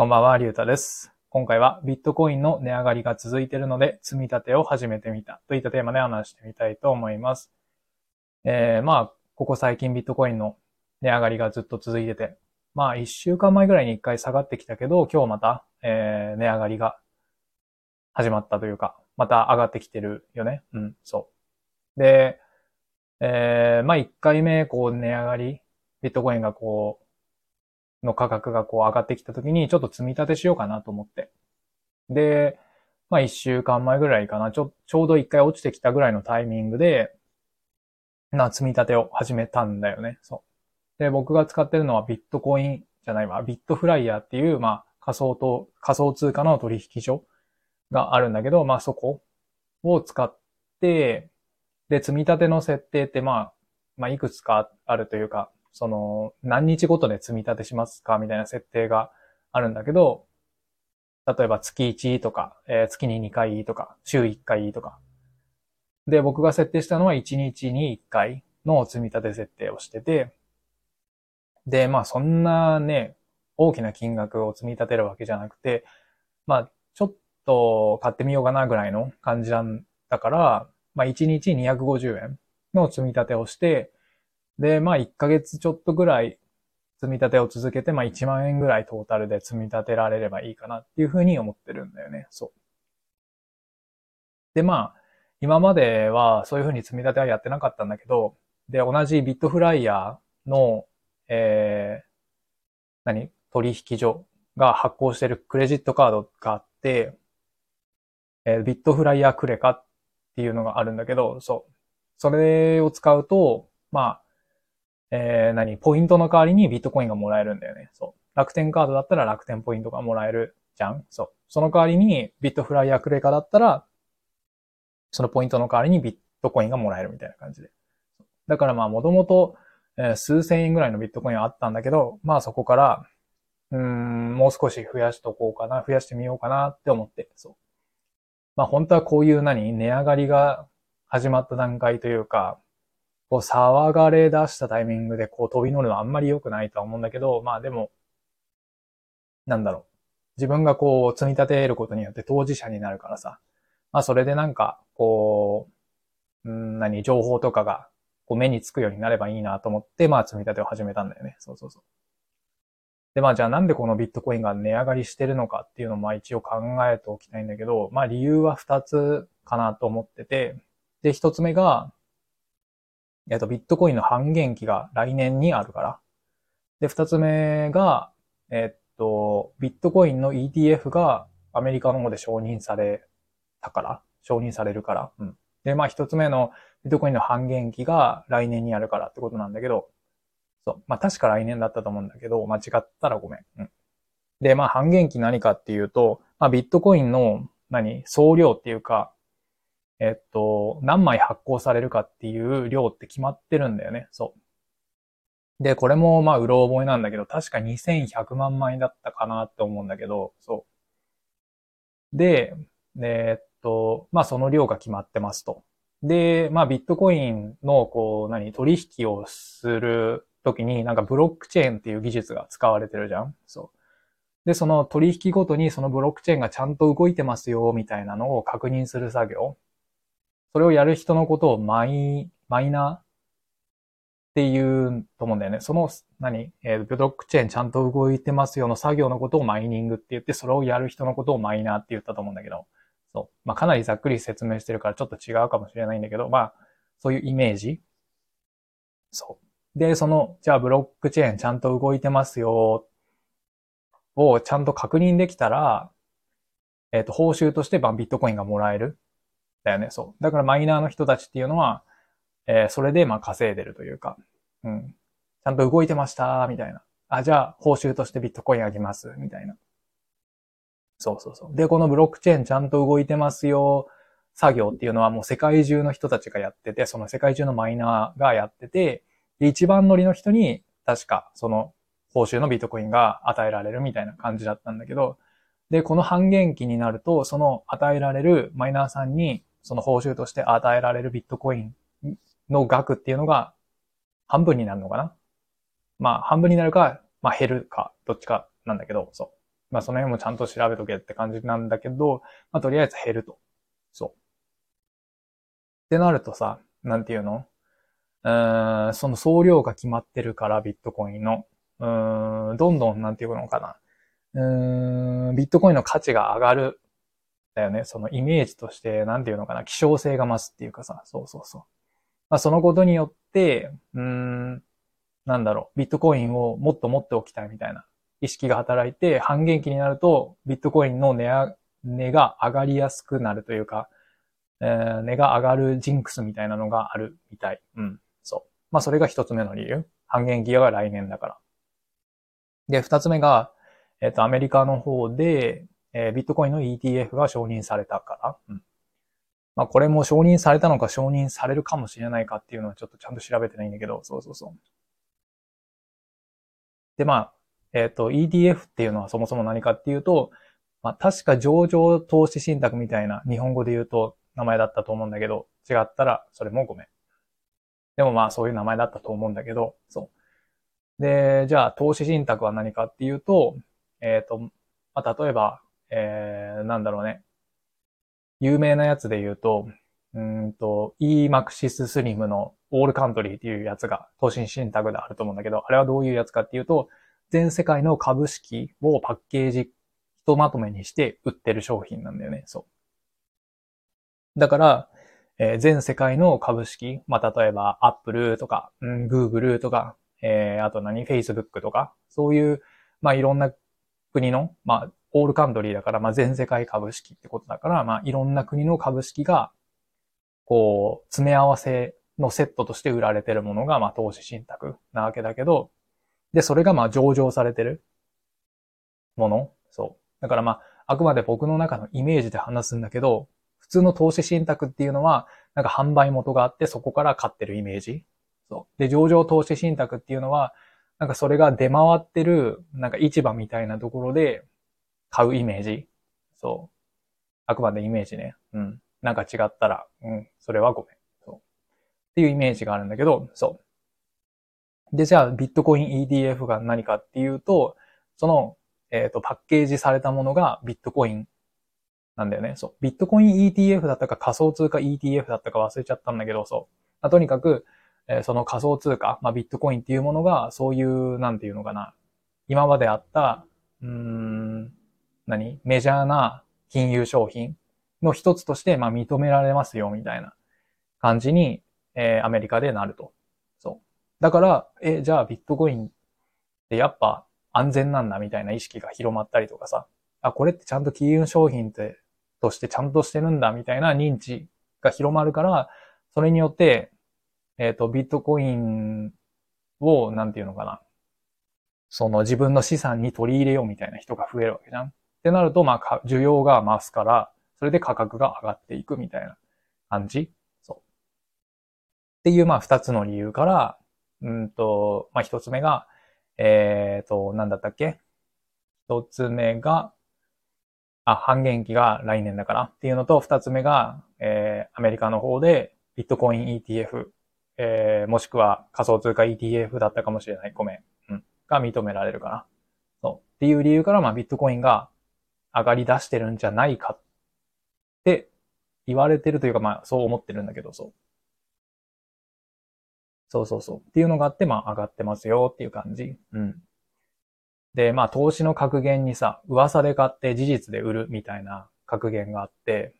こんばんは、りゅうたです。今回はビットコインの値上がりが続いているので、積み立てを始めてみたといったテーマで話してみたいと思います。えー、まあ、ここ最近ビットコインの値上がりがずっと続いてて、まあ、一週間前ぐらいに一回下がってきたけど、今日また、えー、値上がりが始まったというか、また上がってきてるよね。うん、そう。で、えー、まあ、一回目、こう、値上がり、ビットコインがこう、の価格がこう上がってきた時にちょっと積み立てしようかなと思って。で、まあ一週間前ぐらいかな、ちょ、ちょうど一回落ちてきたぐらいのタイミングで、な、積み立てを始めたんだよね。そう。で、僕が使ってるのはビットコインじゃないわ、ビットフライヤーっていう、まあ仮想と、仮想通貨の取引所があるんだけど、まあそこを使って、で、積み立ての設定ってまあ、まあいくつかあるというか、その、何日ごとで積み立てしますかみたいな設定があるんだけど、例えば月1とか、えー月に2回とか、週1回とか。で、僕が設定したのは1日に1回の積み立て設定をしてて、で、まあそんなね、大きな金額を積み立てるわけじゃなくて、まあちょっと買ってみようかなぐらいの感じなんだから、まあ1日250円の積み立てをして、で、まあ1ヶ月ちょっとぐらい積み立てを続けて、まあ1万円ぐらいトータルで積み立てられればいいかなっていうふうに思ってるんだよね。そう。で、まあ、今まではそういうふうに積み立てはやってなかったんだけど、で、同じビットフライヤーの、えー、何？取引所が発行してるクレジットカードがあって、えービットフライヤークレカっていうのがあるんだけど、そう。それを使うと、まあ、えー、何？ポイントの代わりにビットコインがもらえるんだよね。そう。楽天カードだったら楽天ポイントがもらえるじゃんそう。その代わりにビットフライヤークレカだったら、そのポイントの代わりにビットコインがもらえるみたいな感じで。だからまあ、もともと、え数千円ぐらいのビットコインはあったんだけど、まあそこから、うん、もう少し増やしとこうかな、増やしてみようかなって思って、そう。まあ本当はこういう何？値上がりが始まった段階というか、こう騒がれ出したタイミングでこう飛び乗るのはあんまり良くないとは思うんだけど、まあでも、なんだろう。自分がこう積み立てることによって当事者になるからさ。まあそれでなんか、こう、ん、何、情報とかがこう目につくようになればいいなと思って、まあ積み立てを始めたんだよね。そうそうそう。で、まあじゃあなんでこのビットコインが値上がりしてるのかっていうのをまあ一応考えておきたいんだけど、まあ理由は二つかなと思ってて、で、一つ目が、えっと、ビットコインの半減期が来年にあるから。で、二つ目が、えっと、ビットコインの ETF がアメリカの方で承認されたから、承認されるから。うん。で、まあ一つ目のビットコインの半減期が来年にあるからってことなんだけど、そう。まあ確か来年だったと思うんだけど、間違ったらごめん。うん。で、まあ半減期何かっていうと、まあビットコインの何総量っていうか、えっと、何枚発行されるかっていう量って決まってるんだよね。そう。で、これもまあ、うろ覚えなんだけど、確か2100万枚だったかなって思うんだけど、そう。で、えっと、まあ、その量が決まってますと。で、まあ、ビットコインの、こう、何、取引をするときに、なんかブロックチェーンっていう技術が使われてるじゃんそう。で、その取引ごとにそのブロックチェーンがちゃんと動いてますよ、みたいなのを確認する作業。それをやる人のことをマイ、マイナーっていうと思うんだよね。その、何？えーブロックチェーンちゃんと動いてますよの作業のことをマイニングって言って、それをやる人のことをマイナーって言ったと思うんだけど。そう。まあ、かなりざっくり説明してるからちょっと違うかもしれないんだけど、まあ、そういうイメージ。そう。で、その、じゃあブロックチェーンちゃんと動いてますよをちゃんと確認できたら、えっ、と、報酬としてまあビットコインがもらえる。だよね、そう。だからマイナーの人たちっていうのは、えーそれでまあ稼いでるというか、うん。ちゃんと動いてました、みたいな。あ、じゃあ報酬としてビットコインあげます、みたいな。そうそうそう。で、このブロックチェーンちゃんと動いてますよ、作業っていうのはもう世界中の人たちがやってて、その世界中のマイナーがやってて、で、一番乗りの人に確かその報酬のビットコインが与えられるみたいな感じだったんだけど、で、この半減期になると、その与えられるマイナーさんに、その報酬として与えられるビットコインの額っていうのが半分になるのかなまあ、半分になるか、まあ減るか、どっちかなんだけど、そう。まあその辺もちゃんと調べとけって感じなんだけど、まあとりあえず減ると。そう。ってなるとさ、なんていうの？うーん、その総量が決まってるから、ビットコインの。うーん、どんどん、なんていうのかな。うーん、ビットコインの価値が上がる。だよね。そのイメージとして、なんていうのかな。希少性が増すっていうかさ、そうそうそう。まあそのことによって、うん、なんだろう、ビットコインをもっと持っておきたいみたいな意識が働いて、半減期になると、ビットコインの値値が上がりやすくなるというか、えー、値が上がるジンクスみたいなのがあるみたい。うん。そう。まあ、それが一つ目の理由。半減期が来年だから。で、二つ目が、えっ、ー、と、アメリカの方で、えー、ビットコインの ETF が承認されたから。うん。まあ、これも承認されたのか承認されるかもしれないかっていうのはちょっとちゃんと調べてないんだけど、そうそうそう。で、まあ、えっ、ー、と、ETF っていうのはそもそも何かっていうと、まあ、確か上場投資信託みたいな日本語で言うと名前だったと思うんだけど、違ったらそれもごめん。でもまあそういう名前だったと思うんだけど、そう。で、じゃあ投資信託は何かっていうと、えっ、ー、と、まあ、例えば、えー、なんだろうね。有名なやつで言うと、うんと、EMAXIS Slim のオールカントリーっていうやつが投資信託であると思うんだけど、あれはどういうやつかっていうと、全世界の株式をパッケージ、ひとまとめにして売ってる商品なんだよね。そう。だから、えー、全世界の株式、まあ、例えば、Apple とか、うん、Google とか、えー、あと何 ?Facebook とか、そういう、まあ、いろんな国の、まあ、オールカントリーだから、まあ、全世界株式ってことだから、まあ、いろんな国の株式が、こう、詰め合わせのセットとして売られてるものが、まあ、投資信託なわけだけど、で、それがまあ上場されてるもの。そう。だからまあ、あくまで僕の中のイメージで話すんだけど、普通の投資信託っていうのは、なんか販売元があってそこから買ってるイメージ。そう。で、上場投資信託っていうのは、なんかそれが出回ってる、なんか市場みたいなところで買うイメージ。そう。あくまでイメージね。うん。なんか違ったら、うん、それはごめん。そう。っていうイメージがあるんだけど、そう。で、じゃあ、ビットコイン ETF が何かっていうと、その、えっ、ー、と、パッケージされたものがビットコインなんだよね。そう。ビットコイン ETF だったか仮想通貨 ETF だったか忘れちゃったんだけど、そう。まあ、とにかく、えー、その仮想通貨、まあ、ビットコインっていうものが、そういう、なんていうのかな。今まであった、うーん、何？メジャーな金融商品の一つとして、まあ、認められますよ、みたいな感じに、えー、アメリカでなると。そうだから、え、じゃあビットコインってやっぱ安全なんだみたいな意識が広まったりとかさ、あ、これってちゃんと金融商品って、としてちゃんとしてるんだみたいな認知が広まるから、それによって、えっ、ー、と、ビットコインを、なんていうのかな。その自分の資産に取り入れようみたいな人が増えるわけじゃん。ってなると、まあ、需要が増すから、それで価格が上がっていくみたいな感じそう。っていう、まあ、二つの理由から、うんと、まあ、一つ目が、えっ、ー、と、なんだったっけ？一つ目が、あ、半減期が来年だからっていうのと、二つ目が、えー、アメリカの方でビットコイン ETF、えー、もしくは仮想通貨 ETF だったかもしれない。ごめん。うん。が認められるかな。そう。っていう理由から、まあ、ビットコインが上がり出してるんじゃないかって言われてるというか、まあ、そう思ってるんだけど、そう。そうそうそう。っていうのがあって、まあ上がってますよっていう感じ。うん。で、まあ投資の格言にさ、噂で買って事実で売るみたいな格言があって、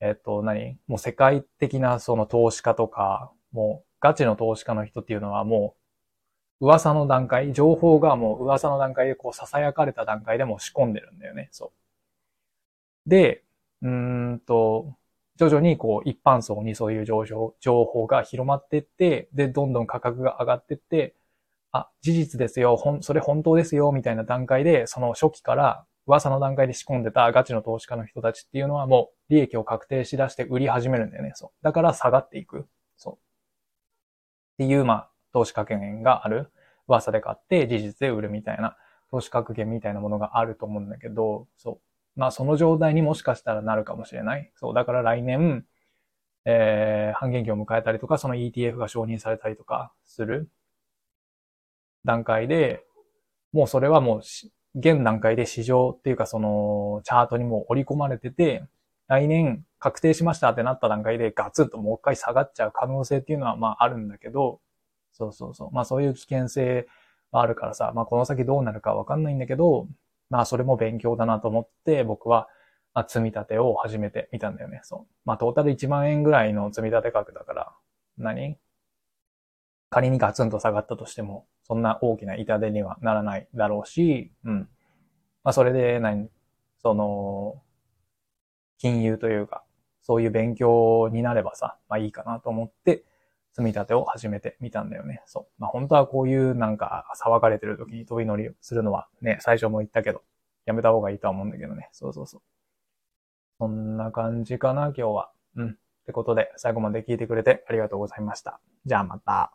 えっと何、もう世界的なその投資家とか、もうガチの投資家の人っていうのはもう噂の段階、情報がもう噂の段階でこう囁かれた段階でも仕込んでるんだよね。そう。で、うんと、徐々にこう一般層にそういう情報情報が広まってって、で、どんどん価格が上がってって、あ、事実ですよ、ほん、それ本当ですよ、みたいな段階で、その初期から噂の段階で仕込んでたガチの投資家の人たちっていうのはもう利益を確定しだして売り始めるんだよね。そう。だから下がっていく。そう。っていう、まあ、投資格言がある。噂で買って事実で売るみたいな、投資格言みたいなものがあると思うんだけど、そう。まあその状態にもしかしたらなるかもしれない。そう、だから来年、えー、半減期を迎えたりとか、その ETF が承認されたりとかする段階で、もうそれはもう現段階で市場っていうかその、チャートにも織り込まれてて、来年確定しましたってなった段階でガツンともう一回下がっちゃう可能性っていうのはまああるんだけど、そうそうそう。まあそういう危険性はあるからさ、まあこの先どうなるかわかんないんだけど、まあそれも勉強だなと思って僕は、まあ、積み立てを始めてみたんだよね。そう。まあトータル1万円ぐらいの積み立て額だから、何？仮にガツンと下がったとしても、そんな大きな痛手にはならないだろうし、うん。まあそれで何、その、金融というか、そういう勉強になればさ、まあいいかなと思って、積み立てを始めてみたんだよね。そう。まあ本当はこういうなんか騒がれてる時に飛び乗りするのはね、最初も言ったけど、やめた方がいいとは思うんだけどね。そうそうそう。そんな感じかな、今日は。うん。ってことで、最後まで聞いてくれてありがとうございました。じゃあまた。